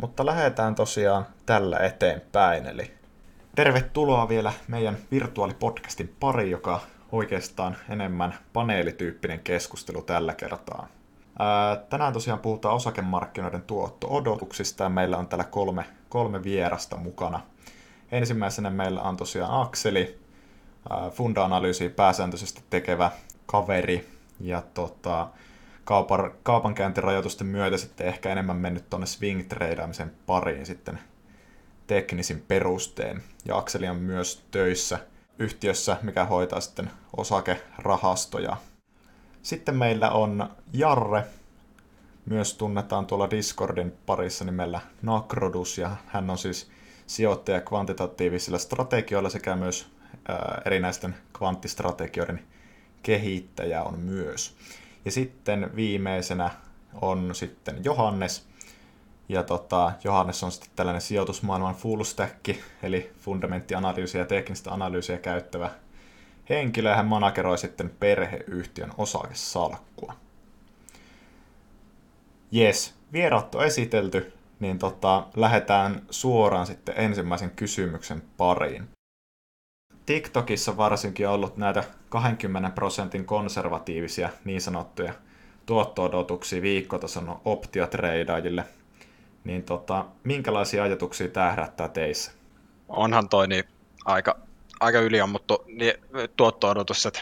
Mutta lähdetään tosiaan tällä eteenpäin. Eli tervetuloa vielä meidän virtuaalipodcastin pari, joka oikeastaan enemmän paneelityyppinen keskustelu tällä kertaa. Ää, tänään tosiaan puhutaan osakemarkkinoiden tuotto-odotuksista ja meillä on täällä kolme, kolme vierasta mukana. Ensimmäisenä meillä on tosiaan Akseli, funda-analyysiä pääsääntöisesti tekevä kaveri ja tota, kaupan, kaupankäyntirajoitusten myötä sitten ehkä enemmän mennyt tuonne swing tradeamisen pariin sitten teknisin perustein. Ja Akseli on myös töissä yhtiössä, mikä hoitaa sitten osakerahastoja. Sitten meillä on Jarre, myös tunnetaan tuolla Discordin parissa nimellä Nakrodus, ja hän on siis sijoittaja kvantitatiivisilla strategioilla sekä myös erinäisten kvanttistrategioiden kehittäjä on myös. Ja sitten viimeisenä on sitten Johannes. Ja tota, Johannes on sitten tällainen sijoitusmaailman full stack, eli fundamenttianalyysiä ja teknistä analyysiä käyttävä henkilö, hän manageroi sitten perheyhtiön osakesalkkua. Jes, vieraat on esitelty, niin tota, lähdetään suoraan sitten ensimmäisen kysymyksen pariin. TikTokissa varsinkin on ollut näitä 20 prosentin konservatiivisia niin sanottuja tuotto-odotuksia viikkotason optiotreidaajille. Niin tota, minkälaisia ajatuksia tämä herättää teissä? Onhan toi niin aika, aika yliammuttu niin tuotto-odotus, että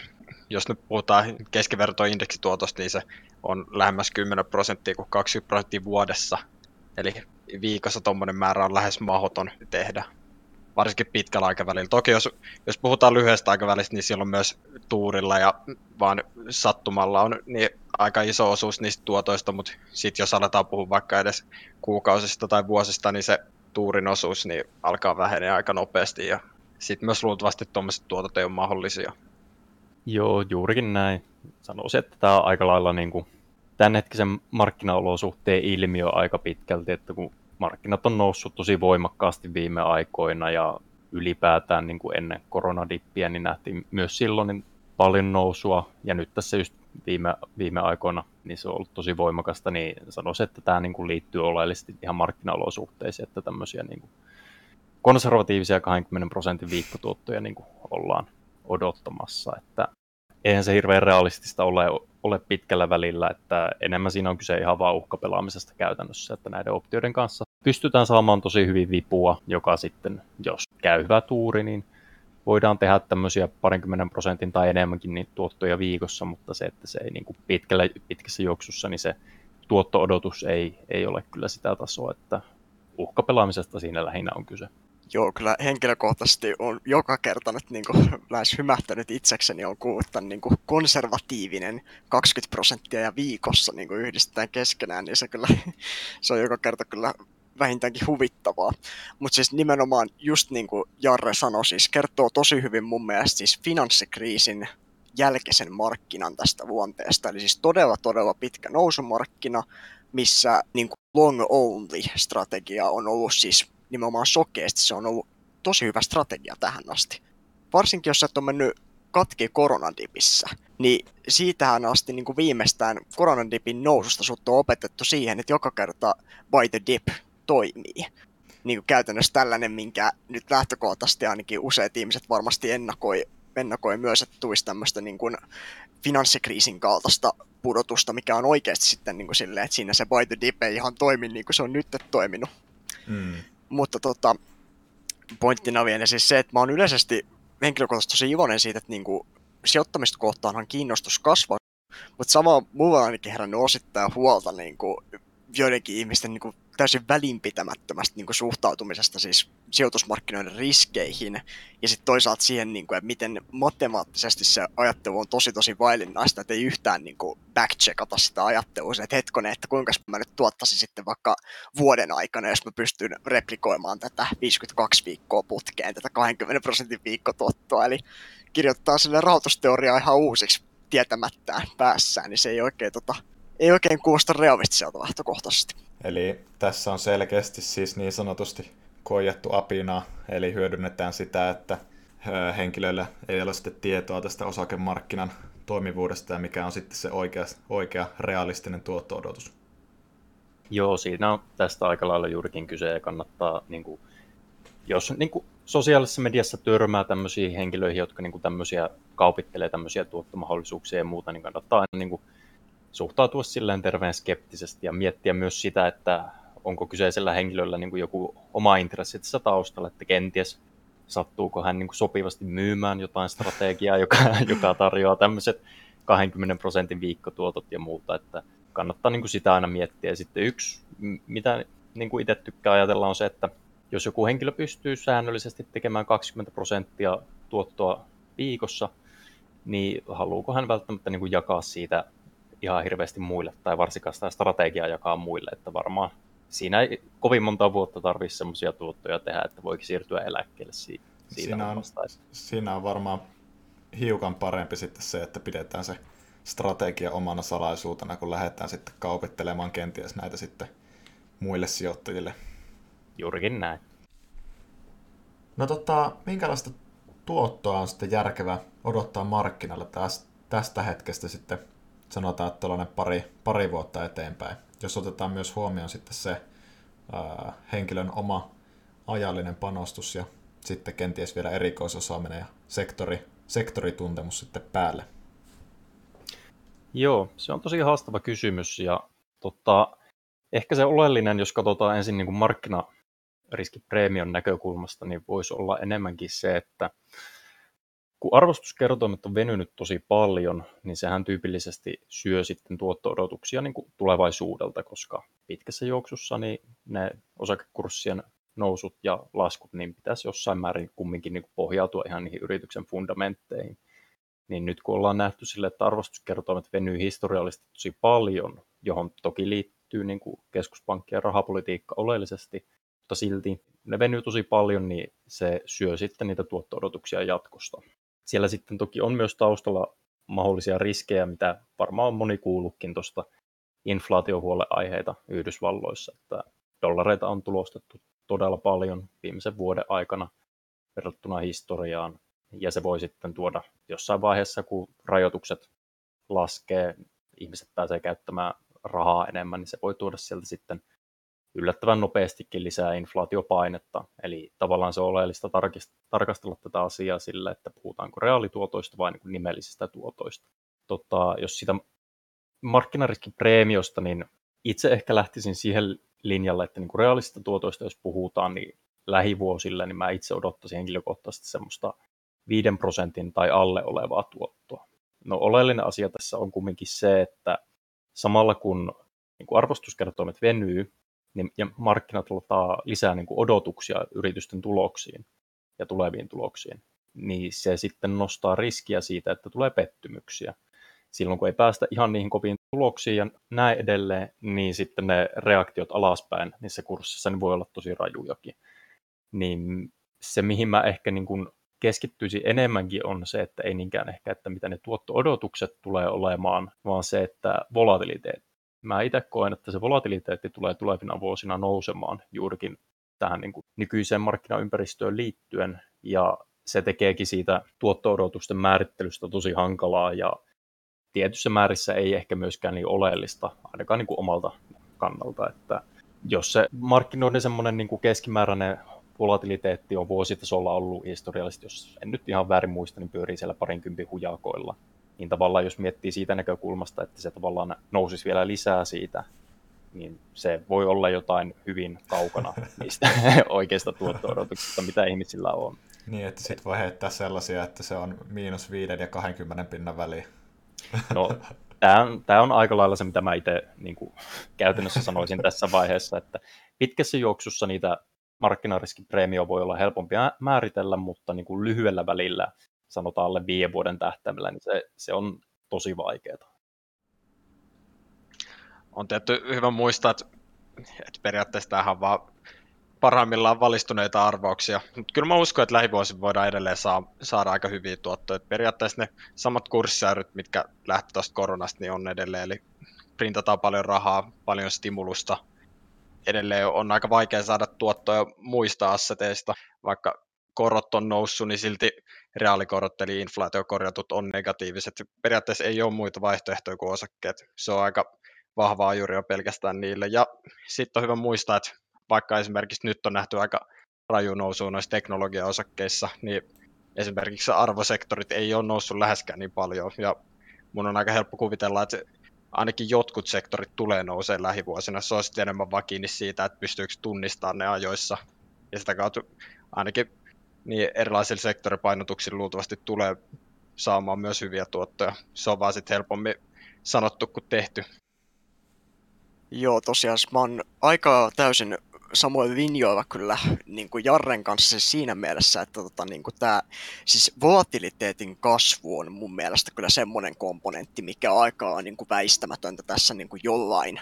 jos nyt puhutaan keskivertoindeksituotosta, niin se on lähemmäs 10 prosenttia kuin 20 prosenttia vuodessa. Eli viikossa tuommoinen määrä on lähes mahdoton tehdä varsinkin pitkällä aikavälillä. Toki jos, jos puhutaan lyhyestä aikavälistä, niin silloin myös tuurilla ja vaan sattumalla on niin aika iso osuus niistä tuotoista, mutta sitten jos aletaan puhua vaikka edes kuukausista tai vuosista, niin se tuurin osuus niin alkaa vähenee aika nopeasti ja sitten myös luultavasti tuommoiset tuotot ei ole mahdollisia. Joo, juurikin näin. Sanoisin, että tämä on aika lailla niin kuin tämänhetkisen markkinaolosuhteen ilmiö aika pitkälti, että kun markkinat on noussut tosi voimakkaasti viime aikoina ja ylipäätään niin kuin ennen koronadippiä, niin nähtiin myös silloin niin paljon nousua, ja nyt tässä just viime, viime aikoina niin se on ollut tosi voimakasta, niin sanoisin, että tämä niin kuin liittyy oleellisesti ihan markkinaolosuhteisiin, että tämmöisiä niin kuin konservatiivisia 20 prosentin viikkotuottoja niin kuin ollaan odottamassa, että eihän se hirveän realistista ole, ole pitkällä välillä, että enemmän siinä on kyse ihan vaan uhkapelaamisesta käytännössä, että näiden optioiden kanssa pystytään saamaan tosi hyvin vipua, joka sitten, jos käy hyvä tuuri, niin voidaan tehdä tämmöisiä parinkymmenen prosentin tai enemmänkin niitä tuottoja viikossa, mutta se, että se ei niin kuin pitkällä, pitkässä juoksussa, niin se tuotto-odotus ei, ei ole kyllä sitä tasoa, että uhkapelaamisesta siinä lähinnä on kyse. Joo, kyllä henkilökohtaisesti on joka kerta nyt niin kuin, lähes hymähtänyt itsekseni on kuullut tämän niin kuin konservatiivinen 20 prosenttia ja viikossa niin kuin yhdistetään keskenään, niin se, kyllä, se on joka kerta kyllä vähintäänkin huvittavaa. Mutta siis nimenomaan just niin kuin Jarre sanoi, siis kertoo tosi hyvin mun mielestä siis finanssikriisin jälkeisen markkinan tästä luonteesta. Eli siis todella todella pitkä nousumarkkina, missä niin kuin long only strategia on ollut siis nimenomaan sokeasti. Se on ollut tosi hyvä strategia tähän asti. Varsinkin jos sä et ole mennyt katki koronadipissä, niin siitähän asti niin kuin viimeistään koronadipin noususta sut on opetettu siihen, että joka kerta buy the dip toimii. Niin kuin käytännössä tällainen, minkä nyt lähtökohtaisesti ainakin useat ihmiset varmasti ennakoi, ennakoi myös, että tulisi tämmöistä niin kuin finanssikriisin kaltaista pudotusta, mikä on oikeasti sitten niin kuin silleen, että siinä se buy the dip ei ihan toimi niin kuin se on nyt toiminut. Mm. Mutta tota, pointtina vielä siis se, että mä oon yleisesti henkilökohtaisesti tosi iloinen siitä, että niin kuin, sijoittamista kohtaanhan kiinnostus kasvaa, mutta sama mulla ainakin herännyt osittain huolta niin kuin, joidenkin ihmisten niin kuin, täysin välinpitämättömästä niin kuin, suhtautumisesta siis sijoitusmarkkinoiden riskeihin. Ja sitten toisaalta siihen, niin kuin, että miten matemaattisesti se ajattelu on tosi tosi vaillinnaista, että ei yhtään niin kuin, backcheckata sitä ajattelua, että hetkonen, että kuinka mä nyt tuottaisin sitten vaikka vuoden aikana, jos mä pystyn replikoimaan tätä 52 viikkoa putkeen, tätä 20 prosentin viikkotuottoa, eli kirjoittaa sille rahoitusteoriaa ihan uusiksi tietämättään päässään, niin se ei oikein tota, ei oikein kuulosta realistiselta lähtökohtaisesti. Eli tässä on selkeästi siis niin sanotusti koijattu apina, eli hyödynnetään sitä, että henkilöillä ei ole sitten tietoa tästä osakemarkkinan toimivuudesta ja mikä on sitten se oikea, oikea realistinen tuotto-odotus. Joo, siinä on tästä aika lailla juurikin kyse ja kannattaa, niin kuin, jos niin kuin, sosiaalisessa mediassa törmää tämmöisiin henkilöihin, jotka niin kuin, tämmöisiä kaupittelee tämmöisiä tuottomahdollisuuksia ja muuta, niin kannattaa aina niin kuin, suhtautua silleen terveen skeptisesti ja miettiä myös sitä, että onko kyseisellä henkilöllä niin kuin joku oma intressi tässä taustalla, että kenties sattuuko hän niin kuin sopivasti myymään jotain strategiaa, joka, joka tarjoaa tämmöiset 20 prosentin viikkotuotot ja muuta, että kannattaa niin kuin sitä aina miettiä. Ja sitten yksi, mitä niin kuin itse tykkää ajatella, on se, että jos joku henkilö pystyy säännöllisesti tekemään 20 prosenttia tuottoa viikossa, niin haluuko hän välttämättä niin kuin jakaa siitä ihan hirveästi muille, tai varsinkaan sitä strategiaa jakaa muille, että varmaan siinä ei kovin monta vuotta tarvitse semmoisia tuottoja tehdä, että voikin siirtyä eläkkeelle siitä. Siinä on, siinä on varmaan hiukan parempi sitten se, että pidetään se strategia omana salaisuutena, kun lähdetään sitten kaupittelemaan kenties näitä sitten muille sijoittajille. Juurikin näin. No tota, minkälaista tuottoa on sitten järkevä odottaa markkinalle tästä hetkestä sitten sanotaan, että tällainen pari, pari vuotta eteenpäin. Jos otetaan myös huomioon sitten se ää, henkilön oma ajallinen panostus ja sitten kenties vielä erikoisosaaminen ja sektori, sektorituntemus sitten päälle. Joo, se on tosi haastava kysymys ja tota, ehkä se oleellinen, jos katsotaan ensin niin markkinariskipreemion näkökulmasta, niin voisi olla enemmänkin se, että kun arvostuskertoimet on venynyt tosi paljon, niin sehän tyypillisesti syö sitten tuotto-odotuksia niin kuin tulevaisuudelta, koska pitkässä juoksussa niin ne osakekurssien nousut ja laskut niin pitäisi jossain määrin kumminkin niin kuin pohjautua ihan niihin yrityksen fundamentteihin. Niin nyt kun ollaan nähty sille, että arvostuskertoimet venyy historiallisesti tosi paljon, johon toki liittyy niin kuin keskuspankki ja rahapolitiikka oleellisesti, mutta silti ne venyy tosi paljon, niin se syö sitten niitä tuotto-odotuksia jatkosta. Siellä sitten toki on myös taustalla mahdollisia riskejä, mitä varmaan moni kuullutkin tuosta inflaatiohuoleaiheita Yhdysvalloissa, että dollareita on tulostettu todella paljon viimeisen vuoden aikana verrattuna historiaan, ja se voi sitten tuoda jossain vaiheessa, kun rajoitukset laskee, ihmiset pääsee käyttämään rahaa enemmän, niin se voi tuoda sieltä sitten yllättävän nopeastikin lisää inflaatiopainetta. Eli tavallaan se on oleellista tarkastella tätä asiaa sillä, että puhutaanko reaalituotoista vai niin kuin nimellisistä tuotoista. Tota, jos sitä markkinariskipreemiosta, niin itse ehkä lähtisin siihen linjalle, että niin kuin reaalisista tuotoista, jos puhutaan, niin lähivuosille, niin mä itse odottaisin henkilökohtaisesti semmoista 5 prosentin tai alle olevaa tuottoa. No oleellinen asia tässä on kumminkin se, että samalla kun niin kuin arvostuskertoimet venyy, niin, ja markkinat lataa lisää niin kuin odotuksia yritysten tuloksiin ja tuleviin tuloksiin, niin se sitten nostaa riskiä siitä, että tulee pettymyksiä. Silloin kun ei päästä ihan niihin koviin tuloksiin ja näin edelleen, niin sitten ne reaktiot alaspäin niissä kurssissa niin voi olla tosi rajujakin. Niin se, mihin mä ehkä niin kuin keskittyisin enemmänkin on se, että ei niinkään ehkä, että mitä ne tuotto-odotukset tulee olemaan, vaan se, että volatiliteetti mä itse koen, että se volatiliteetti tulee tulevina vuosina nousemaan juurikin tähän niin kuin nykyiseen markkinaympäristöön liittyen, ja se tekeekin siitä tuotto-odotusten määrittelystä tosi hankalaa, ja tietyssä määrissä ei ehkä myöskään niin oleellista, ainakaan niin kuin omalta kannalta, että jos se markkinoiden semmoinen niin kuin keskimääräinen volatiliteetti on vuositasolla ollut historiallisesti, jos en nyt ihan väärin muista, niin pyörii siellä parinkympin hujakoilla, niin tavallaan jos miettii siitä näkökulmasta, että se tavallaan nousisi vielä lisää siitä, niin se voi olla jotain hyvin kaukana niistä oikeista tuotto-odotuksista, mitä ihmisillä on. Niin, että sitten voi heittää sellaisia, että se on miinus 5 ja 20 pinnan väliin. No, tämä on, tämä on aika lailla se, mitä mä itse niin kuin, käytännössä sanoisin tässä vaiheessa, että pitkässä juoksussa niitä markkinariskipreemio voi olla helpompi määritellä, mutta niin kuin lyhyellä välillä sanotaan alle viiden vuoden tähtäimellä, niin se, se on tosi vaikeaa. On tietty hyvä muistaa, että, että periaatteessa tämähän on vaan parhaimmillaan valistuneita arvauksia. Mutta kyllä mä uskon, että lähivuosina voidaan edelleen saa, saada aika hyviä tuottoja. periaatteessa ne samat kurssisääryt, mitkä lähtevät tuosta koronasta, niin on edelleen. Eli printataan paljon rahaa, paljon stimulusta. Edelleen on aika vaikea saada tuottoja muista asseteista, vaikka korot on noussut, niin silti reaalikorot eli inflaatiokorjatut on negatiiviset. Periaatteessa ei ole muita vaihtoehtoja kuin osakkeet. Se on aika vahvaa ajuria pelkästään niille. Ja sitten on hyvä muistaa, että vaikka esimerkiksi nyt on nähty aika raju nousu noissa teknologiaosakkeissa, niin esimerkiksi arvosektorit ei ole noussut läheskään niin paljon. Ja mun on aika helppo kuvitella, että ainakin jotkut sektorit tulee nousee lähivuosina. Se on sitten enemmän vaan kiinni siitä, että pystyykö tunnistamaan ne ajoissa. Ja sitä kautta ainakin niin erilaisilla sektoripainotuksilla luultavasti tulee saamaan myös hyviä tuottoja. Se on vaan sitten helpommin sanottu kuin tehty. Joo, tosiaan mä oon aika täysin samoin linjoilla kyllä niin kuin Jarren kanssa siis siinä mielessä, että tota, niin kuin tämä, siis volatiliteetin kasvu on mun mielestä kyllä semmoinen komponentti, mikä aika on niin kuin väistämätöntä tässä niin kuin jollain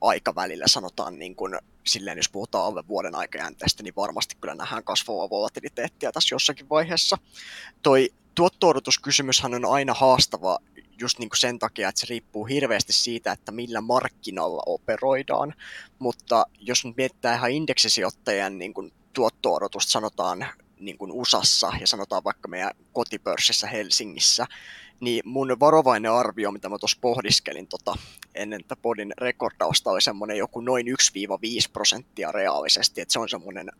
aikavälillä, sanotaan niin kuin, silleen, jos puhutaan alle vuoden aikajänteestä, niin varmasti kyllä nähdään kasvavaa volatiliteettia tässä jossakin vaiheessa. Toi tuotto-odotuskysymyshän on aina haastava just niin kuin sen takia, että se riippuu hirveästi siitä, että millä markkinalla operoidaan. Mutta jos nyt mietitään ihan indeksisijoittajien niin kuin tuotto-odotusta, sanotaan niin kuin USAssa ja sanotaan vaikka meidän kotipörssissä Helsingissä, niin mun varovainen arvio, mitä mä tuossa pohdiskelin tota, ennen tätä podin rekordausta, oli semmoinen joku noin 1-5 prosenttia reaalisesti, että se on semmoinen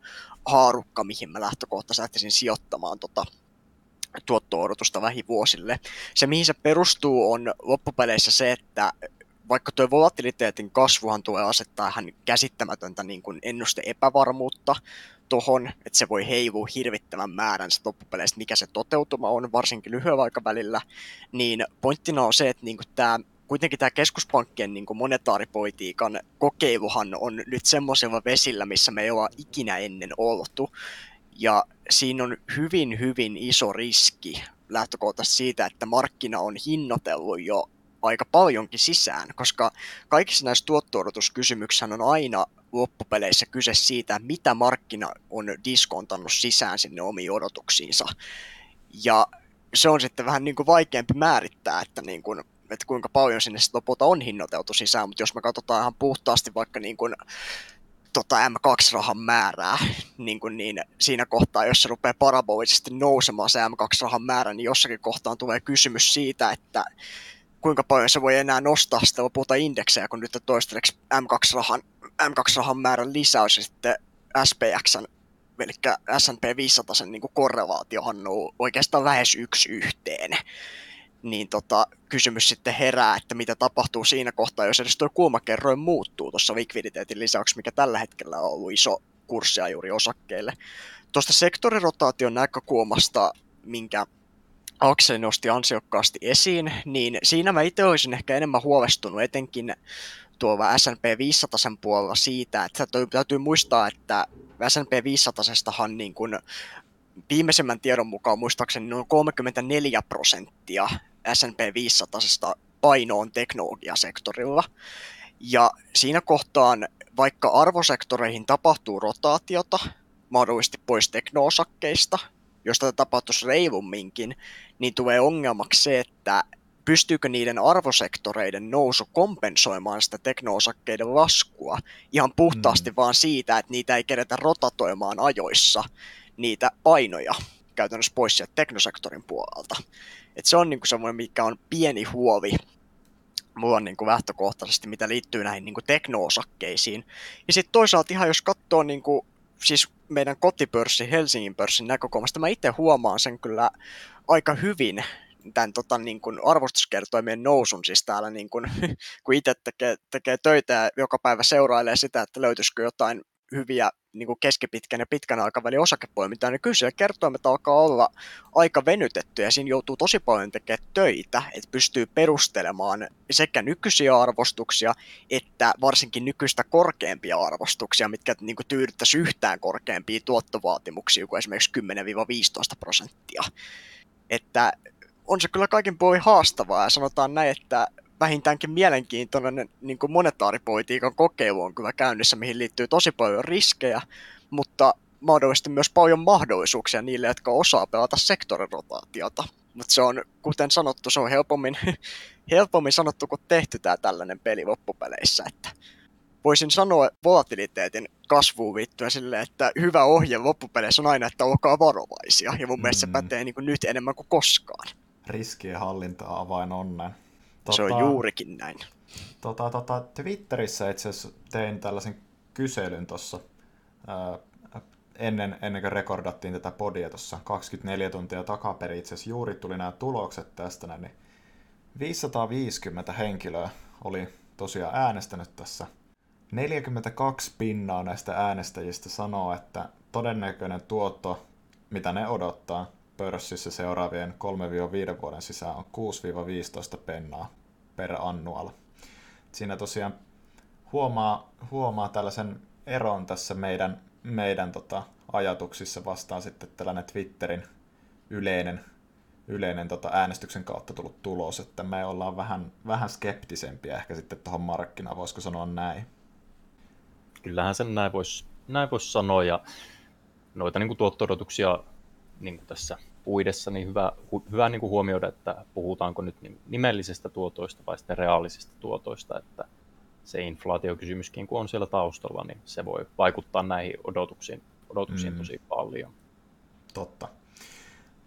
haarukka, mihin mä lähtökohtaisesti lähtisin sijoittamaan tota, tuotto-odotusta lähivuosille. Se, mihin se perustuu, on loppupeleissä se, että vaikka tuo volatiliteetin kasvuhan tulee asettaa ihan käsittämätöntä niin kuin ennuste epävarmuutta tuohon, että se voi heivua hirvittävän määrän se loppupeleistä, mikä se toteutuma on, varsinkin lyhyellä aikavälillä, niin pointtina on se, että niin tämä kuitenkin tämä keskuspankkien niin monetaaripolitiikan kokeiluhan on nyt semmoisella vesillä, missä me ei olla ikinä ennen oltu. Ja siinä on hyvin, hyvin iso riski lähtökohtaisesti siitä, että markkina on hinnoitellut jo aika paljonkin sisään, koska kaikissa näissä tuotto on aina loppupeleissä kyse siitä, mitä markkina on diskontannut sisään sinne omiin odotuksiinsa. Ja se on sitten vähän niin kuin vaikeampi määrittää, että, niin kuin, että kuinka paljon sinne lopulta on hinnoiteltu sisään, mutta jos me katsotaan ihan puhtaasti vaikka niin kuin tota M2-rahan määrää, niin, kuin niin siinä kohtaa, jos se rupeaa parabolisesti nousemaan se M2-rahan määrä, niin jossakin kohtaan tulee kysymys siitä, että kuinka paljon se voi enää nostaa sitä lopulta indeksejä, kun nyt toistaiseksi M2-rahan, M2-rahan määrän lisäys ja sitten SPXn, eli S&P 500 sen niin korrelaatiohan on oikeastaan lähes yksi yhteen niin tota, kysymys sitten herää, että mitä tapahtuu siinä kohtaa, jos edes tuo kulmakerroin muuttuu tuossa likviditeetin lisäksi, mikä tällä hetkellä on ollut iso kurssia juuri osakkeille. Tuosta sektorirotaation näkökulmasta, minkä Akseli nosti ansiokkaasti esiin, niin siinä mä itse olisin ehkä enemmän huolestunut etenkin tuolla S&P 500 puolella siitä, että täytyy muistaa, että S&P 500 niin kuin viimeisimmän tiedon mukaan muistaakseni noin 34 prosenttia S&P 500 painoon teknologiasektorilla. Ja siinä kohtaan, vaikka arvosektoreihin tapahtuu rotaatiota, mahdollisesti pois teknoosakkeista, jos tätä tapahtuisi reilumminkin, niin tulee ongelmaksi se, että pystyykö niiden arvosektoreiden nousu kompensoimaan sitä teknoosakkeiden laskua ihan puhtaasti mm. vaan siitä, että niitä ei kerätä rotatoimaan ajoissa niitä painoja käytännössä pois sieltä teknosektorin puolelta. Et se on niinku semmoinen, mikä on pieni huovi mulla on niinku lähtökohtaisesti, mitä liittyy näihin niinku teknoosakkeisiin. Ja sitten toisaalta ihan jos katsoo niinku, siis meidän kotipörssi Helsingin pörssin näkökulmasta, mä itse huomaan sen kyllä aika hyvin tämän tota, niin kuin arvostuskertoimien nousun siis täällä, niin kuin, kun itse tekee, tekee töitä ja joka päivä seurailee sitä, että löytyisikö jotain hyviä niin kuin keskipitkän ja pitkän aikavälin osakepoimintaa, niin kyllä siellä kertoimet alkaa olla aika venytetty ja siinä joutuu tosi paljon tekemään töitä, että pystyy perustelemaan sekä nykyisiä arvostuksia että varsinkin nykyistä korkeampia arvostuksia, mitkä niin kuin tyydyttäisi yhtään korkeampia tuottovaatimuksia kuin esimerkiksi 10-15 prosenttia. Että on se kyllä kaikin puolin haastavaa ja sanotaan näin, että vähintäänkin mielenkiintoinen niin kuin monetaaripolitiikan kokeilu on kyllä käynnissä, mihin liittyy tosi paljon riskejä, mutta mahdollisesti myös paljon mahdollisuuksia niille, jotka osaa pelata sektorirotaatiota. Mutta se on, kuten sanottu, se on helpommin, helpommin sanottu kuin tehty tämä tällainen peli loppupeleissä. Että voisin sanoa volatiliteetin kasvuun liittyen silleen, että hyvä ohje loppupeleissä on aina, että olkaa varovaisia. Ja mun mm. mielestä se mm. pätee niin kuin nyt enemmän kuin koskaan. Riskien hallinta avain onnen. Tota, se on tota, juurikin näin. Tota, tota, Twitterissä itse asiassa tein tällaisen kyselyn tuossa ennen, ennen kuin rekordattiin tätä podia tuossa 24 tuntia takaperin. Itse asiassa juuri tuli nämä tulokset tästä, niin 550 henkilöä oli tosiaan äänestänyt tässä. 42 pinnaa näistä äänestäjistä sanoo, että todennäköinen tuotto, mitä ne odottaa pörssissä seuraavien 3-5 vuoden sisään on 6-15 pennaa per annual. Siinä tosiaan huomaa, huomaa tällaisen eron tässä meidän, meidän tota, ajatuksissa vastaan sitten tällainen Twitterin yleinen, yleinen tota äänestyksen kautta tullut tulos, että me ollaan vähän, vähän skeptisempiä ehkä sitten tuohon markkinaan, voisiko sanoa näin? Kyllähän sen näin voisi näin vois sanoa, ja noita niin tuotto-odotuksia niin tässä puidessa, niin hyvä, hu, hyvä niin kuin huomioida, että puhutaanko nyt nimellisistä tuotoista vai sitten reaalisista tuotoista, että se inflaatiokysymyskin, kun on siellä taustalla, niin se voi vaikuttaa näihin odotuksiin, odotuksiin mm. tosi paljon. Totta.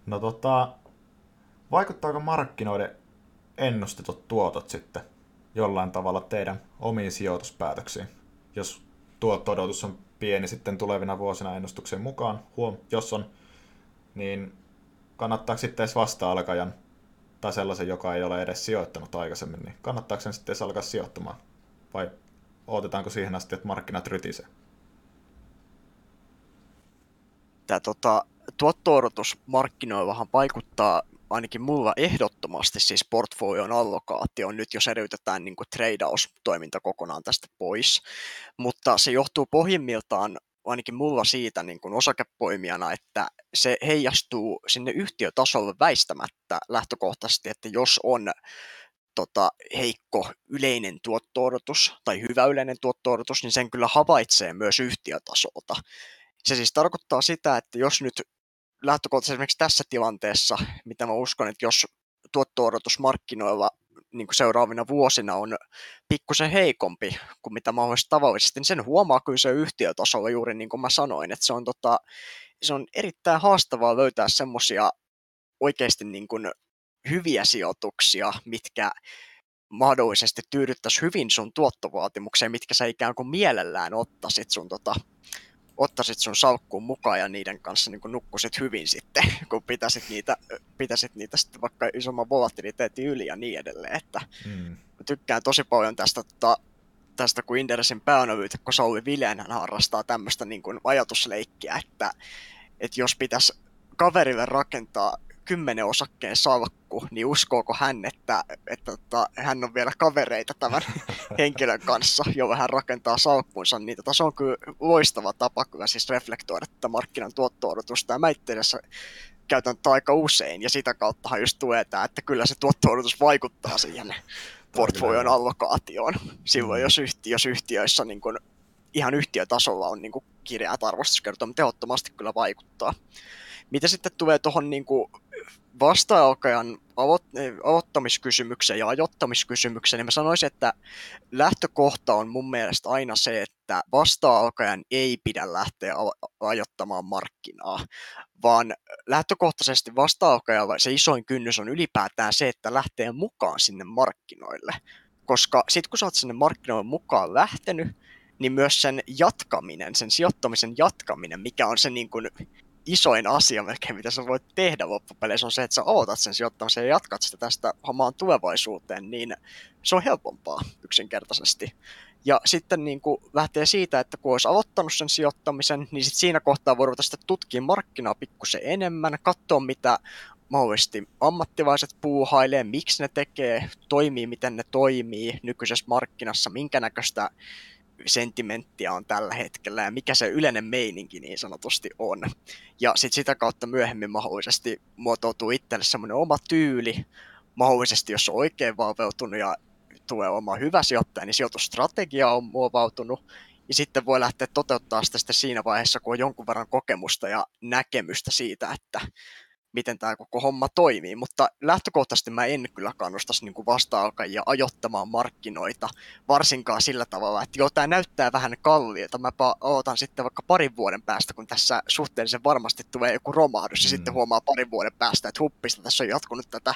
No tota, vaikuttaako markkinoiden ennustetut tuotot sitten jollain tavalla teidän omiin sijoituspäätöksiin? Jos tuotto-odotus on pieni sitten tulevina vuosina ennustuksen mukaan, huom, jos on, niin kannattaako sitten edes vasta-alkajan tai sellaisen, joka ei ole edes sijoittanut aikaisemmin, niin kannattaako sen sitten edes alkaa sijoittamaan? Vai odotetaanko siihen asti, että markkinat rytisee? Tämä tota, tuotto-odotus markkinoillahan vaikuttaa ainakin mulla ehdottomasti siis portfolion allokaatio nyt, jos eriytetään niin tradeaus-toiminta kokonaan tästä pois. Mutta se johtuu pohjimmiltaan ainakin mulla siitä niin kuin osakepoimijana, että se heijastuu sinne yhtiötasolle väistämättä lähtökohtaisesti, että jos on tota, heikko yleinen tuotto tai hyvä yleinen tuotto niin sen kyllä havaitsee myös yhtiötasolta. Se siis tarkoittaa sitä, että jos nyt lähtökohtaisesti esimerkiksi tässä tilanteessa, mitä mä uskon, että jos tuotto markkinoilla niin kuin seuraavina vuosina on pikkusen heikompi kuin mitä mahdollisesti tavallisesti, niin sen huomaa kyllä se yhtiötasolla juuri niin kuin mä sanoin, että se on, tota, se on erittäin haastavaa löytää semmoisia oikeasti niin kuin hyviä sijoituksia, mitkä mahdollisesti tyydyttäisi hyvin sun tuottovaatimukseen, mitkä sä ikään kuin mielellään ottaisit sun tota, ottaisit sun salkkuun mukaan ja niiden kanssa niin nukkusit hyvin sitten, kun pitäisit niitä, pitäisit niitä sitten vaikka isomman volatiliteetin yli ja niin edelleen. Että mm. tykkään tosi paljon tästä, tota, tästä kun Inderesin kun Sauli Viljan hän harrastaa tämmöistä niin kuin ajatusleikkiä, että, että jos pitäisi kaverille rakentaa kymmenen osakkeen salkku, niin uskooko hän, että, että, että hän on vielä kavereita tämän henkilön kanssa, jolla hän rakentaa salkkunsa, niin tota, se on kyllä loistava tapa kyllä siis reflektoida tätä markkinan tuotto-odotusta. Ja mä itse käytän tätä aika usein, ja sitä kauttahan just tulee tämä, että kyllä se tuotto vaikuttaa siihen portfolion allokaatioon. Silloin, jos, yhtiö, jos yhtiöissä niin kun, ihan yhtiötasolla on niin kirjaat arvostuskertoa, niin tehottomasti kyllä vaikuttaa. Mitä sitten tulee tuohon niin vasta-alkajan aloittamiskysymykseen ja ajoittamiskysymykseen, niin mä sanoisin, että lähtökohta on mun mielestä aina se, että vasta-alkajan ei pidä lähteä ajoittamaan markkinaa, vaan lähtökohtaisesti vasta-alkajalla se isoin kynnys on ylipäätään se, että lähtee mukaan sinne markkinoille. Koska sitten kun sä oot sinne markkinoille mukaan lähtenyt, niin myös sen jatkaminen, sen sijoittamisen jatkaminen, mikä on se niin kuin isoin asia melkein, mitä sä voit tehdä loppupeleissä, on se, että sä aloitat sen sijoittamisen ja jatkat sitä tästä hamaan tulevaisuuteen, niin se on helpompaa yksinkertaisesti. Ja sitten niin kuin lähtee siitä, että kun olisi aloittanut sen sijoittamisen, niin sitten siinä kohtaa voi ruveta sitten tutkia markkinaa pikkusen enemmän, katsoa mitä mahdollisesti ammattilaiset puuhailee, miksi ne tekee, toimii, miten ne toimii nykyisessä markkinassa, minkä näköistä sentimenttiä on tällä hetkellä ja mikä se yleinen meininki niin sanotusti on. Ja sitten sitä kautta myöhemmin mahdollisesti muotoutuu itselle semmoinen oma tyyli, mahdollisesti jos on oikein valveutunut ja tulee oma hyvä sijoittaja, niin sijoitusstrategia on muovautunut, ja sitten voi lähteä toteuttaa sitä sitten siinä vaiheessa, kun on jonkun verran kokemusta ja näkemystä siitä, että miten tämä koko homma toimii, mutta lähtökohtaisesti mä en kyllä kannustaisi niin vasta-alkajia ajottamaan markkinoita, varsinkaan sillä tavalla, että joo, tämä näyttää vähän kalliilta, mä odotan sitten vaikka parin vuoden päästä, kun tässä suhteellisen varmasti tulee joku romahdus, ja mm. sitten huomaa parin vuoden päästä, että huppista tässä on jatkunut tätä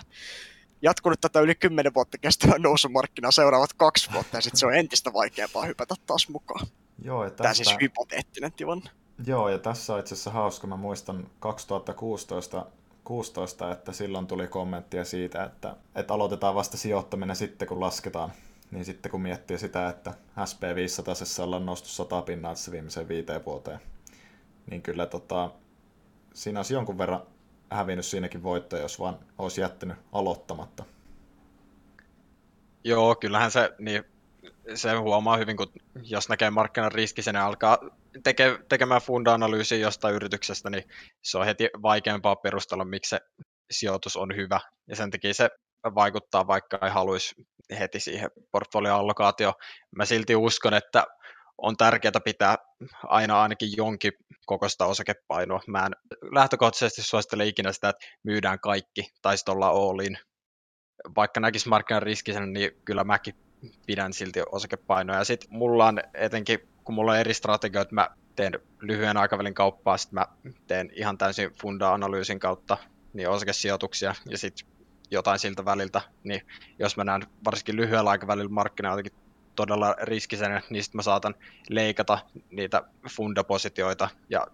jatkunut tätä yli 10 vuotta kestävää nousumarkkinaa seuraavat kaksi vuotta, ja sitten se on entistä vaikeampaa hypätä taas mukaan. Joo, ja Tämä siis tästä, hypoteettinen tilanne. joo, ja tässä on itse asiassa hauska. Mä muistan 2016, 16, että silloin tuli kommenttia siitä, että, että aloitetaan vasta sijoittaminen sitten, kun lasketaan. Niin sitten kun miettii sitä, että SP500 ollaan noussut 100 pinnaa tässä viimeiseen viiteen vuoteen, niin kyllä tota, siinä olisi jonkun verran hävinnyt siinäkin voittoja, jos vaan olisi jättänyt aloittamatta. Joo, kyllähän se, niin, se huomaa hyvin, kun jos näkee markkinan riskisen ja alkaa teke, tekemään funda-analyysiä jostain yrityksestä, niin se on heti vaikeampaa perustella, miksi se sijoitus on hyvä. Ja sen takia se vaikuttaa, vaikka ei haluaisi heti siihen portfolioallokaatioon. Mä silti uskon, että on tärkeää pitää aina ainakin jonkin kokoista osakepainoa. Mä en lähtökohtaisesti suosittele ikinä sitä, että myydään kaikki tai sitten ollaan all in. Vaikka näkisi markkinan riskisen, niin kyllä mäkin pidän silti osakepainoa. Ja sitten mulla on etenkin, kun mulla on eri strategioita, mä teen lyhyen aikavälin kauppaa, sitten mä teen ihan täysin funda-analyysin kautta niin osakesijoituksia ja sitten jotain siltä väliltä, niin jos mä näen varsinkin lyhyellä aikavälillä markkinaa jotenkin todella riskisenä, niin sitten mä saatan leikata niitä fundapositioita ja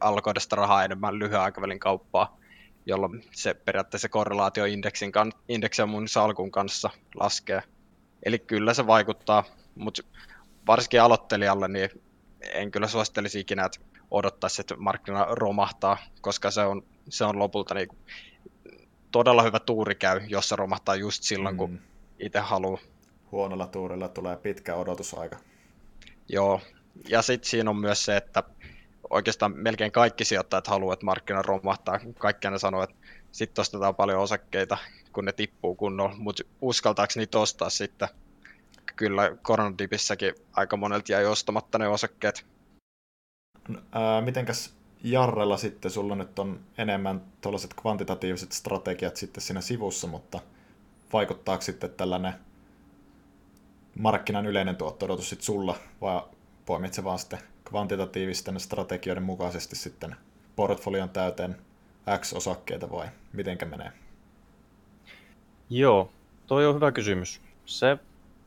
alkoida sitä rahaa enemmän lyhyen aikavälin kauppaa, jolloin se periaatteessa korrelaatio indeksin, kan, indeksin mun salkun kanssa laskee. Eli kyllä se vaikuttaa, mutta varsinkin aloittelijalle niin en kyllä suosittelisi ikinä, että odottaisi, että markkina romahtaa, koska se on, se on lopulta niin todella hyvä tuuri käy, jos se romahtaa just silloin, mm. kun itse haluaa. Huonolla tuurilla tulee pitkä odotusaika. Joo, ja sitten siinä on myös se, että oikeastaan melkein kaikki sijoittajat haluavat, että markkina romahtaa. Kaikki aina sanoo, että sitten ostetaan paljon osakkeita, kun ne tippuu kunnolla, mutta uskaltaako niitä ostaa sitten? Kyllä koronadipissäkin aika monelta jäi ostamatta ne osakkeet. Ää, mitenkäs Jarrella sitten, sulla nyt on enemmän tuollaiset kvantitatiiviset strategiat sitten siinä sivussa, mutta vaikuttaako sitten tällainen markkinan yleinen tuotto-odotus sitten sulla, vai poimit se vaan sitten kvantitatiivisten strategioiden mukaisesti sitten portfolion täyteen X-osakkeita vai mitenkä menee? Joo, toi on hyvä kysymys. Se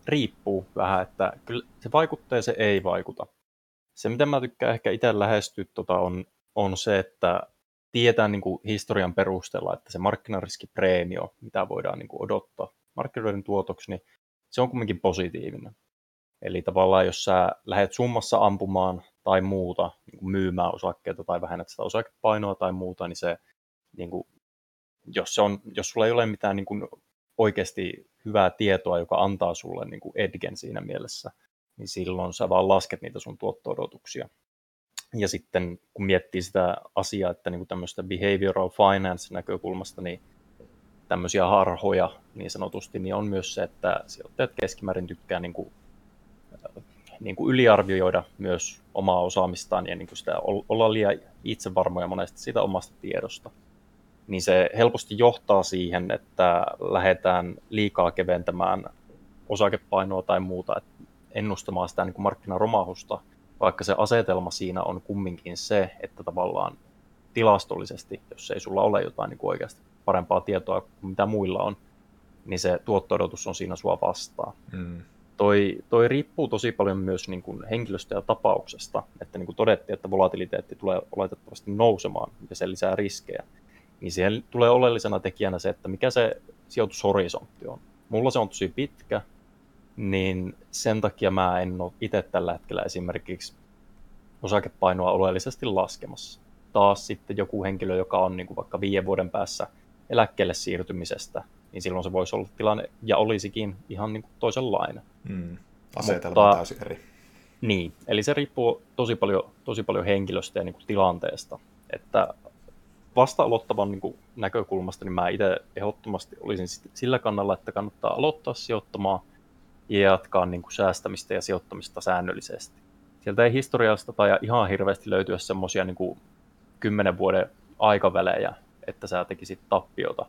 riippuu vähän, että kyllä se vaikuttaa ja se ei vaikuta. Se, mitä mä tykkään ehkä itse lähestyä, tota, on, on se, että tietää niin kuin historian perusteella, että se markkinariskipreemio, mitä voidaan niin kuin odottaa markkinoiden tuotoksi, niin se on kuitenkin positiivinen. Eli tavallaan jos sä lähdet summassa ampumaan tai muuta, niin kuin myymään osakkeita tai vähennät sitä osakepainoa tai muuta, niin se, niin kuin, jos, se on, jos sulla ei ole mitään niin kuin, oikeasti hyvää tietoa, joka antaa sulle niin kuin edgen siinä mielessä, niin silloin sä vaan lasket niitä sun tuotto-odotuksia. Ja sitten kun miettii sitä asiaa, että niin kuin tämmöistä behavioral finance näkökulmasta, niin tämmöisiä harhoja niin sanotusti, niin on myös se, että sijoittajat keskimäärin tykkää niin kuin, niin kuin yliarvioida myös omaa osaamistaan ja niin kuin sitä olla liian itsevarmoja monesti siitä omasta tiedosta. Niin se helposti johtaa siihen, että lähdetään liikaa keventämään osakepainoa tai muuta, että ennustamaan sitä niin kuin markkinaromahusta, vaikka se asetelma siinä on kumminkin se, että tavallaan tilastollisesti, jos ei sulla ole jotain niin kuin oikeasti parempaa tietoa kuin mitä muilla on, niin se tuotto-odotus on siinä sua vastaan. Mm. Toi, toi riippuu tosi paljon myös niin kuin henkilöstä ja tapauksesta, että niin kuin todettiin, että volatiliteetti tulee oletettavasti nousemaan ja se lisää riskejä. Niin siihen tulee oleellisena tekijänä se, että mikä se sijoitushorisontti on. Mulla se on tosi pitkä, niin sen takia mä en ole itse tällä hetkellä esimerkiksi osakepainoa oleellisesti laskemassa. Taas sitten joku henkilö, joka on niin kuin vaikka viiden vuoden päässä eläkkeelle siirtymisestä, niin silloin se voisi olla tilanne, ja olisikin ihan niin kuin toisenlainen. Mm. Asetelma Mutta, täysin eri. Niin, eli se riippuu tosi paljon, tosi paljon henkilöstä ja niin kuin tilanteesta. Että vasta aloittavan niin kuin näkökulmasta, niin mä itse ehdottomasti olisin sillä kannalla, että kannattaa aloittaa sijoittamaan ja jatkaa niin kuin säästämistä ja sijoittamista säännöllisesti. Sieltä ei historiasta tai ihan hirveästi löytyä semmoisia niin kymmenen vuoden aikavälejä, että sä tekisit tappiota,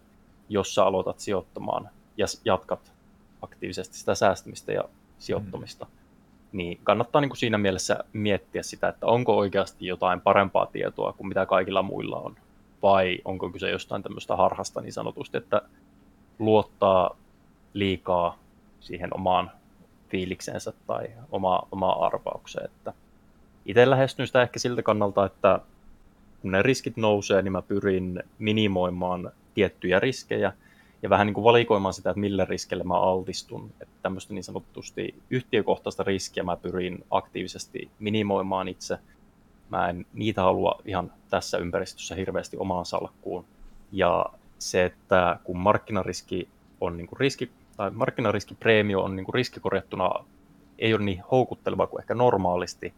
jos sä aloitat sijoittamaan ja jatkat aktiivisesti sitä säästämistä ja sijoittamista. Mm. Niin kannattaa niin kuin siinä mielessä miettiä sitä, että onko oikeasti jotain parempaa tietoa kuin mitä kaikilla muilla on, vai onko kyse jostain tämmöistä harhasta niin sanotusti, että luottaa liikaa siihen omaan fiiliksensä tai oma, omaan arvaukseen. Että itse lähestyn sitä ehkä siltä kannalta, että kun ne riskit nousee, niin mä pyrin minimoimaan tiettyjä riskejä ja vähän niin kuin valikoimaan sitä, että millä riskelle mä altistun. Että tämmöistä niin sanotusti yhtiökohtaista riskiä mä pyrin aktiivisesti minimoimaan itse. Mä en niitä halua ihan tässä ympäristössä hirveästi omaan salkkuun. Ja se, että kun markkinariski on niin kuin riski, tai markkinariskipreemio on niin kuin riskikorjattuna ei ole niin houkutteleva kuin ehkä normaalisti,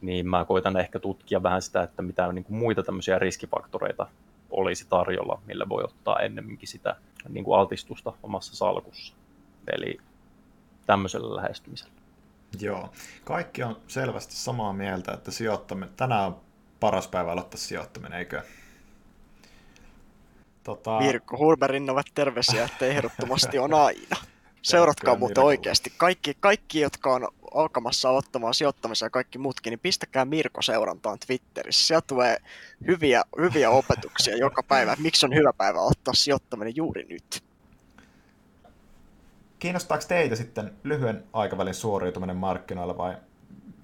niin mä koitan ehkä tutkia vähän sitä, että mitä niin kuin muita tämmöisiä riskifaktoreita olisi tarjolla, millä voi ottaa ennemminkin sitä niin kuin altistusta omassa salkussa. Eli tämmöisellä lähestymisellä. Joo, kaikki on selvästi samaa mieltä, että sijoittaminen, tänään on paras päivä aloittaa sijoittaminen, eikö? Tota... Mirko Hulberin ovat terveisiä, että ehdottomasti on aina. Seuratkaa muuten oikeasti. Kaikki, kaikki, jotka on alkamassa ottamaan sijoittamisen ja kaikki muutkin, niin pistäkää Mirko seurantaan Twitterissä. Sieltä tulee hyviä, hyviä opetuksia joka päivä, miksi on hyvä päivä ottaa sijoittaminen juuri nyt. Kiinnostaako teitä sitten lyhyen aikavälin suoriutuminen markkinoilla vai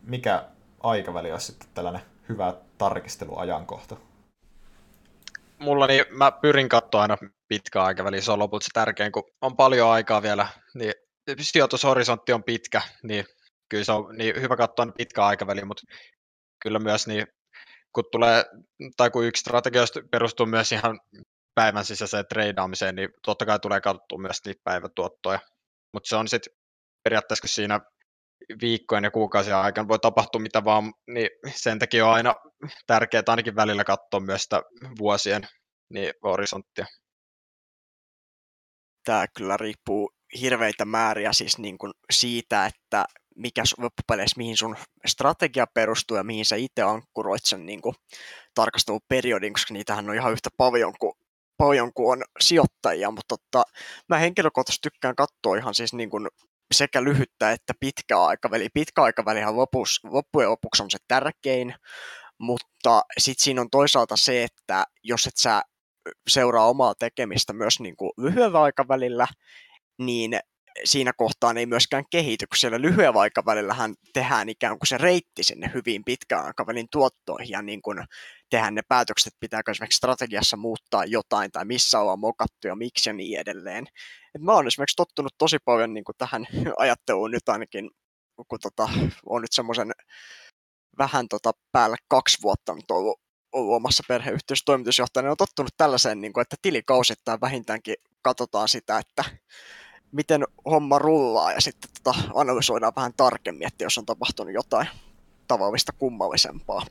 mikä aikaväli olisi sitten tällainen hyvä tarkisteluajankohta? Mulla niin mä pyrin katsoa aina pitkä aikaväli, se on lopulta se tärkein, kun on paljon aikaa vielä, niin sijoitushorisontti on pitkä, niin kyllä se on niin hyvä katsoa pitkä aikaväli, mutta kyllä myös niin, kun tulee, tai kun yksi strategia perustuu myös ihan päivän sisäiseen treidaamiseen, niin totta kai tulee katsottua myös niitä päivätuottoja. Mutta se on sitten periaatteessa, kun siinä viikkojen ja kuukausien aikana voi tapahtua mitä vaan, niin sen takia on aina tärkeää ainakin välillä katsoa myös sitä vuosien niin horisonttia. Tämä kyllä riippuu hirveitä määriä siis niin kuin siitä, että mikä loppupeleissä, mihin sun strategia perustuu ja mihin sä itse ankkuroit sen niin kuin, tarkasteluperiodin, koska niitähän on ihan yhtä paljon kuin, paljon kuin on sijoittajia, mutta totta, mä henkilökohtaisesti tykkään katsoa ihan siis niin kuin sekä lyhyttä että pitkä aikaväli. Pitkä aikavälihän lopus, loppujen lopuksi on se tärkein, mutta sitten siinä on toisaalta se, että jos et sä seuraa omaa tekemistä myös niin kuin lyhyellä aikavälillä, niin siinä kohtaan ei myöskään kehity, kun siellä lyhyellä aikavälillähän tehdään ikään kuin se reitti sinne hyvin pitkän aikavälin tuottoihin ja niin kuin tehdään ne päätökset, että pitääkö esimerkiksi strategiassa muuttaa jotain tai missä ollaan mokattu ja miksi ja niin edelleen. Et mä oon esimerkiksi tottunut tosi paljon niin kuin tähän ajatteluun nyt ainakin, kun tota, on nyt semmoisen vähän tota päälle kaksi vuotta nyt ollut, ollut omassa perheyhtiössä niin on tottunut tällaiseen, niin kuin, että tilikausittain vähintäänkin katsotaan sitä, että miten homma rullaa ja sitten tota, analysoidaan vähän tarkemmin, että jos on tapahtunut jotain tavallista kummallisempaa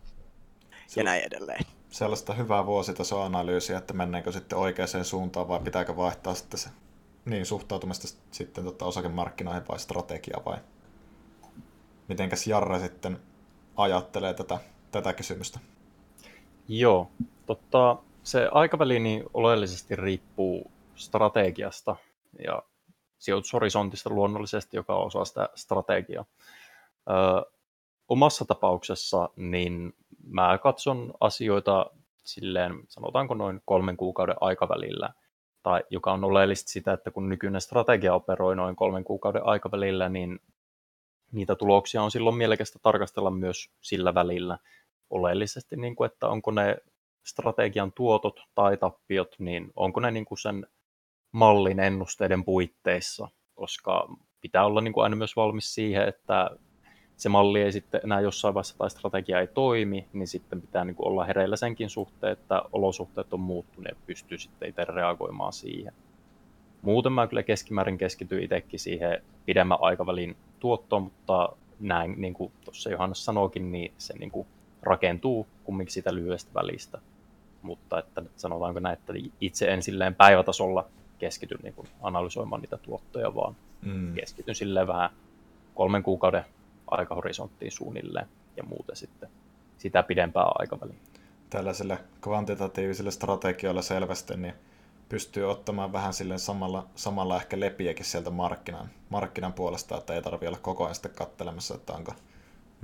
se, ja näin edelleen. Sellaista hyvää vuositasoanalyysiä, että mennäänkö sitten oikeaan suuntaan vai pitääkö vaihtaa sitten se niin, suhtautumista sitten tota osakemarkkinoihin vai strategia vai mitenkäs Jarre sitten ajattelee tätä, tätä kysymystä? Joo, totta, se aikaväli niin oleellisesti riippuu strategiasta ja sijoitushorisontista luonnollisesti, joka on osa sitä strategiaa. Ö, omassa tapauksessa niin mä katson asioita silleen, sanotaanko noin kolmen kuukauden aikavälillä, tai joka on oleellista sitä, että kun nykyinen strategia operoi noin kolmen kuukauden aikavälillä, niin niitä tuloksia on silloin mielekästä tarkastella myös sillä välillä oleellisesti, niin kuin, että onko ne strategian tuotot tai tappiot, niin onko ne niin kuin sen mallin ennusteiden puitteissa, koska pitää olla niin kuin aina myös valmis siihen, että se malli ei sitten enää jossain vaiheessa tai strategia ei toimi, niin sitten pitää niin kuin olla hereillä senkin suhteen, että olosuhteet on muuttuneet pystyy sitten itse reagoimaan siihen. Muuten mä kyllä keskimäärin keskityin itsekin siihen pidemmän aikavälin tuottoon, mutta näin, niin kuin tuossa Johannes sanoikin, niin se niin kuin rakentuu kumminkin siitä lyhyestä välistä. Mutta että sanotaanko näin, että itse en silleen päivätasolla keskity niin kuin analysoimaan niitä tuottoja, vaan mm. keskityn silleen vähän kolmen kuukauden aikahorisonttiin suunnilleen ja muuten sitten sitä pidempää aikaväliä. Tällaiselle kvantitatiiviselle strategioille selvästi niin pystyy ottamaan vähän sille samalla, samalla ehkä lepiäkin sieltä markkinan, markkinan puolesta, että ei tarvitse olla koko ajan sitten kattelemassa, että onko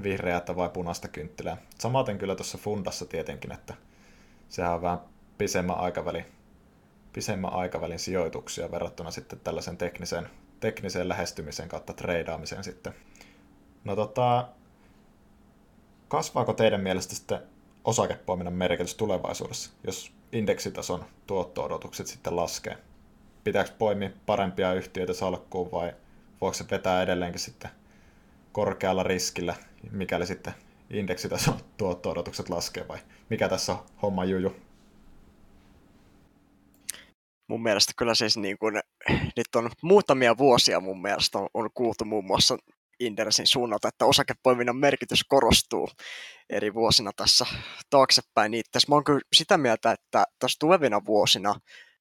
vihreätä vai punaista kynttilää. Samaten kyllä tuossa fundassa tietenkin, että sehän on vähän pisemmän aikaväli pisemmän aikavälin sijoituksia verrattuna sitten tällaisen tekniseen, tekniseen lähestymiseen kautta treidaamiseen sitten. No tota, kasvaako teidän mielestä sitten osakepoiminnan merkitys tulevaisuudessa, jos indeksitason tuotto-odotukset sitten laskee? Pitääkö poimia parempia yhtiöitä salkkuun vai voiko se vetää edelleenkin sitten korkealla riskillä, mikäli sitten indeksitason tuotto-odotukset laskee vai mikä tässä on homma juju? Mun mielestä kyllä siis niin kuin, nyt on muutamia vuosia mun mielestä on, on kuultu muun muassa Indersin suunnalta, että osakepoiminnan merkitys korostuu eri vuosina tässä taaksepäin. Niin tässä mä oon kyllä sitä mieltä, että tässä tulevina vuosina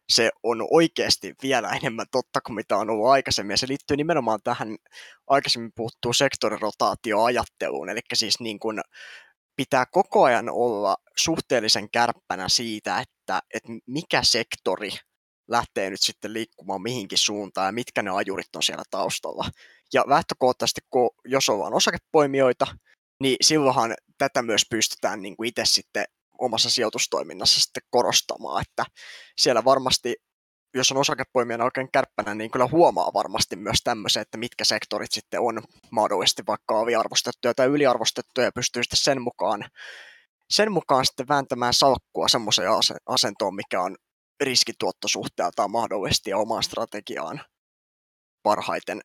se on oikeasti vielä enemmän totta kuin mitä on ollut aikaisemmin. Ja se liittyy nimenomaan tähän aikaisemmin puhuttuu sektorirotaatioajatteluun, eli siis niin kuin pitää koko ajan olla suhteellisen kärppänä siitä, että, että mikä sektori lähtee nyt sitten liikkumaan mihinkin suuntaan ja mitkä ne ajurit on siellä taustalla. Ja lähtökohtaisesti, kun jos ollaan osakepoimijoita, niin silloinhan tätä myös pystytään niin kuin itse sitten omassa sijoitustoiminnassa sitten korostamaan, että siellä varmasti, jos on osakepoimijana oikein kärppänä, niin kyllä huomaa varmasti myös tämmöisen, että mitkä sektorit sitten on mahdollisesti vaikka aliarvostettuja tai yliarvostettuja ja pystyy sitten sen mukaan, sen mukaan sitten vääntämään salkkua semmoiseen asentoon, mikä on riskituottosuhteeltaan mahdollisesti ja omaan strategiaan parhaiten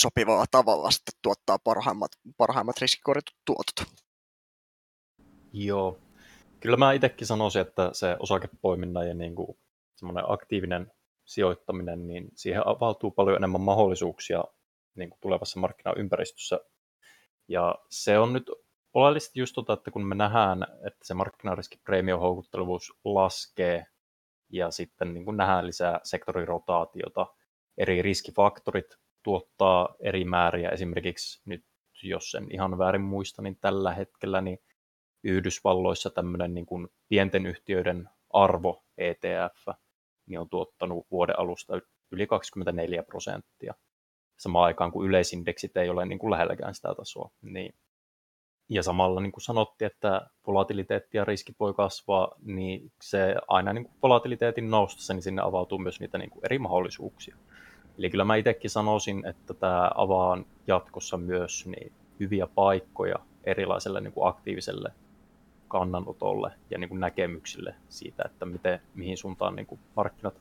sopivalla tavalla sitten tuottaa parhaimmat, parhaimmat riskikorjatut tuotot. Joo. Kyllä mä itsekin sanoisin, että se osakepoiminnan ja niin kuin semmoinen aktiivinen sijoittaminen, niin siihen avautuu paljon enemmän mahdollisuuksia niin kuin tulevassa markkinaympäristössä. Ja se on nyt oleellisesti just tota, että kun me nähdään, että se markkinariskipreemion houkuttelevuus laskee ja sitten niin kuin nähdään lisää sektorirotaatiota, eri riskifaktorit tuottaa eri määriä. Esimerkiksi nyt, jos en ihan väärin muista, niin tällä hetkellä niin Yhdysvalloissa tämmöinen niin kuin pienten yhtiöiden arvo ETF niin on tuottanut vuoden alusta yli 24 prosenttia. Samaan aikaan kuin yleisindeksit ei ole niin kuin lähelläkään sitä tasoa. Niin. Ja samalla niin kuin sanottiin, että volatiliteetti ja riskit voi kasvaa, niin se aina niin kuin volatiliteetin noustessa, niin sinne avautuu myös niitä niin kuin eri mahdollisuuksia. Eli kyllä mä itsekin sanoisin, että tämä avaa jatkossa myös niin hyviä paikkoja erilaiselle niin kuin aktiiviselle kannanotolle ja niin kuin näkemyksille siitä, että miten, mihin suuntaan niin kuin markkinat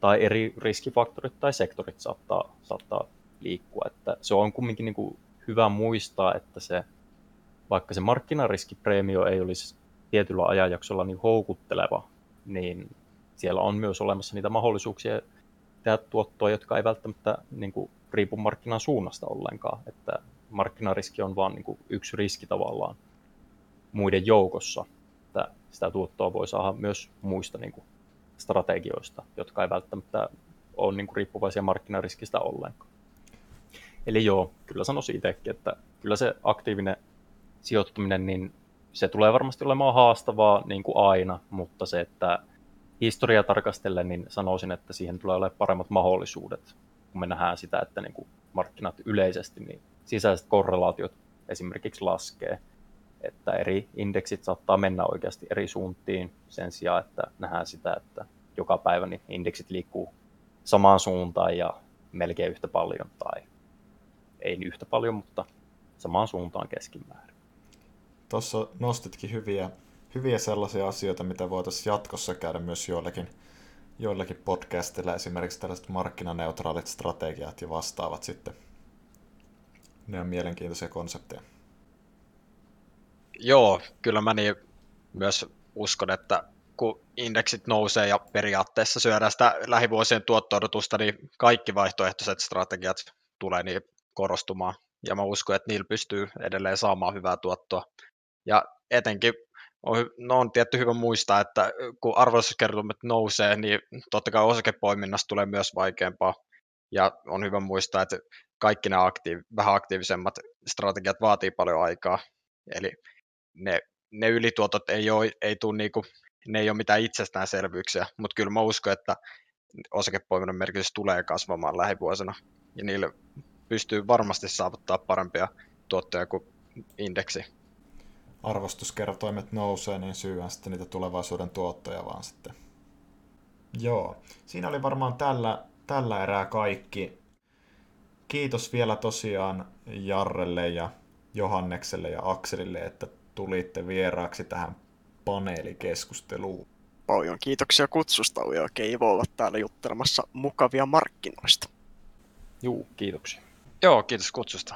tai eri riskifaktorit tai sektorit saattaa, saattaa liikkua. Että se on kumminkin niin kuin hyvä muistaa, että se, vaikka se markkinariskipreemio ei olisi tietyllä ajanjaksolla niin houkutteleva, niin siellä on myös olemassa niitä mahdollisuuksia tehdä tuottoa, jotka ei välttämättä niin kuin, riipu markkinan suunnasta ollenkaan. Että markkinariski on vain niin yksi riski tavallaan muiden joukossa. Että sitä tuottoa voi saada myös muista niin kuin, strategioista, jotka ei välttämättä ole niin kuin, riippuvaisia markkinariskistä ollenkaan. Eli joo, kyllä sanoisin itsekin, että kyllä se aktiivinen sijoittuminen, niin se tulee varmasti olemaan haastavaa niin kuin aina, mutta se, että historia tarkastellen, niin sanoisin, että siihen tulee olemaan paremmat mahdollisuudet, kun me nähdään sitä, että niin kuin markkinat yleisesti, niin sisäiset korrelaatiot esimerkiksi laskee, että eri indeksit saattaa mennä oikeasti eri suuntiin sen sijaan, että nähdään sitä, että joka päivä niin indeksit liikkuu samaan suuntaan ja melkein yhtä paljon tai ei niin yhtä paljon, mutta samaan suuntaan keskimäärin. Tuossa nostitkin hyviä hyviä sellaisia asioita, mitä voitaisiin jatkossa käydä myös joillakin, joillakin podcastilla, esimerkiksi tällaiset markkinaneutraalit strategiat ja vastaavat sitten. Ne on mielenkiintoisia konsepteja. Joo, kyllä mä niin myös uskon, että kun indeksit nousee ja periaatteessa syödään sitä lähivuosien tuotto niin kaikki vaihtoehtoiset strategiat tulee niin korostumaan. Ja mä uskon, että niillä pystyy edelleen saamaan hyvää tuottoa. Ja etenkin on, no on tietty hyvä muistaa, että kun arvostuskertomat nousee, niin totta kai osakepoiminnasta tulee myös vaikeampaa. Ja on hyvä muistaa, että kaikki nämä aktiiv- vähän aktiivisemmat strategiat vaatii paljon aikaa. Eli ne, ne ylituotot ei, ole, ei tule niinku, ne ei ole mitään itsestäänselvyyksiä, mutta kyllä mä uskon, että osakepoiminnan merkitys tulee kasvamaan lähivuosina. Ja niille pystyy varmasti saavuttaa parempia tuottoja kuin indeksi arvostuskertoimet nousee, niin syy on sitten niitä tulevaisuuden tuottoja vaan sitten. Joo, siinä oli varmaan tällä, tällä erää kaikki. Kiitos vielä tosiaan Jarrelle ja Johannekselle ja Akselille, että tulitte vieraaksi tähän paneelikeskusteluun. Paljon kiitoksia kutsusta, oli oikein Ivo olla täällä juttelemassa mukavia markkinoista. Juu, kiitoksia. Joo, kiitos kutsusta.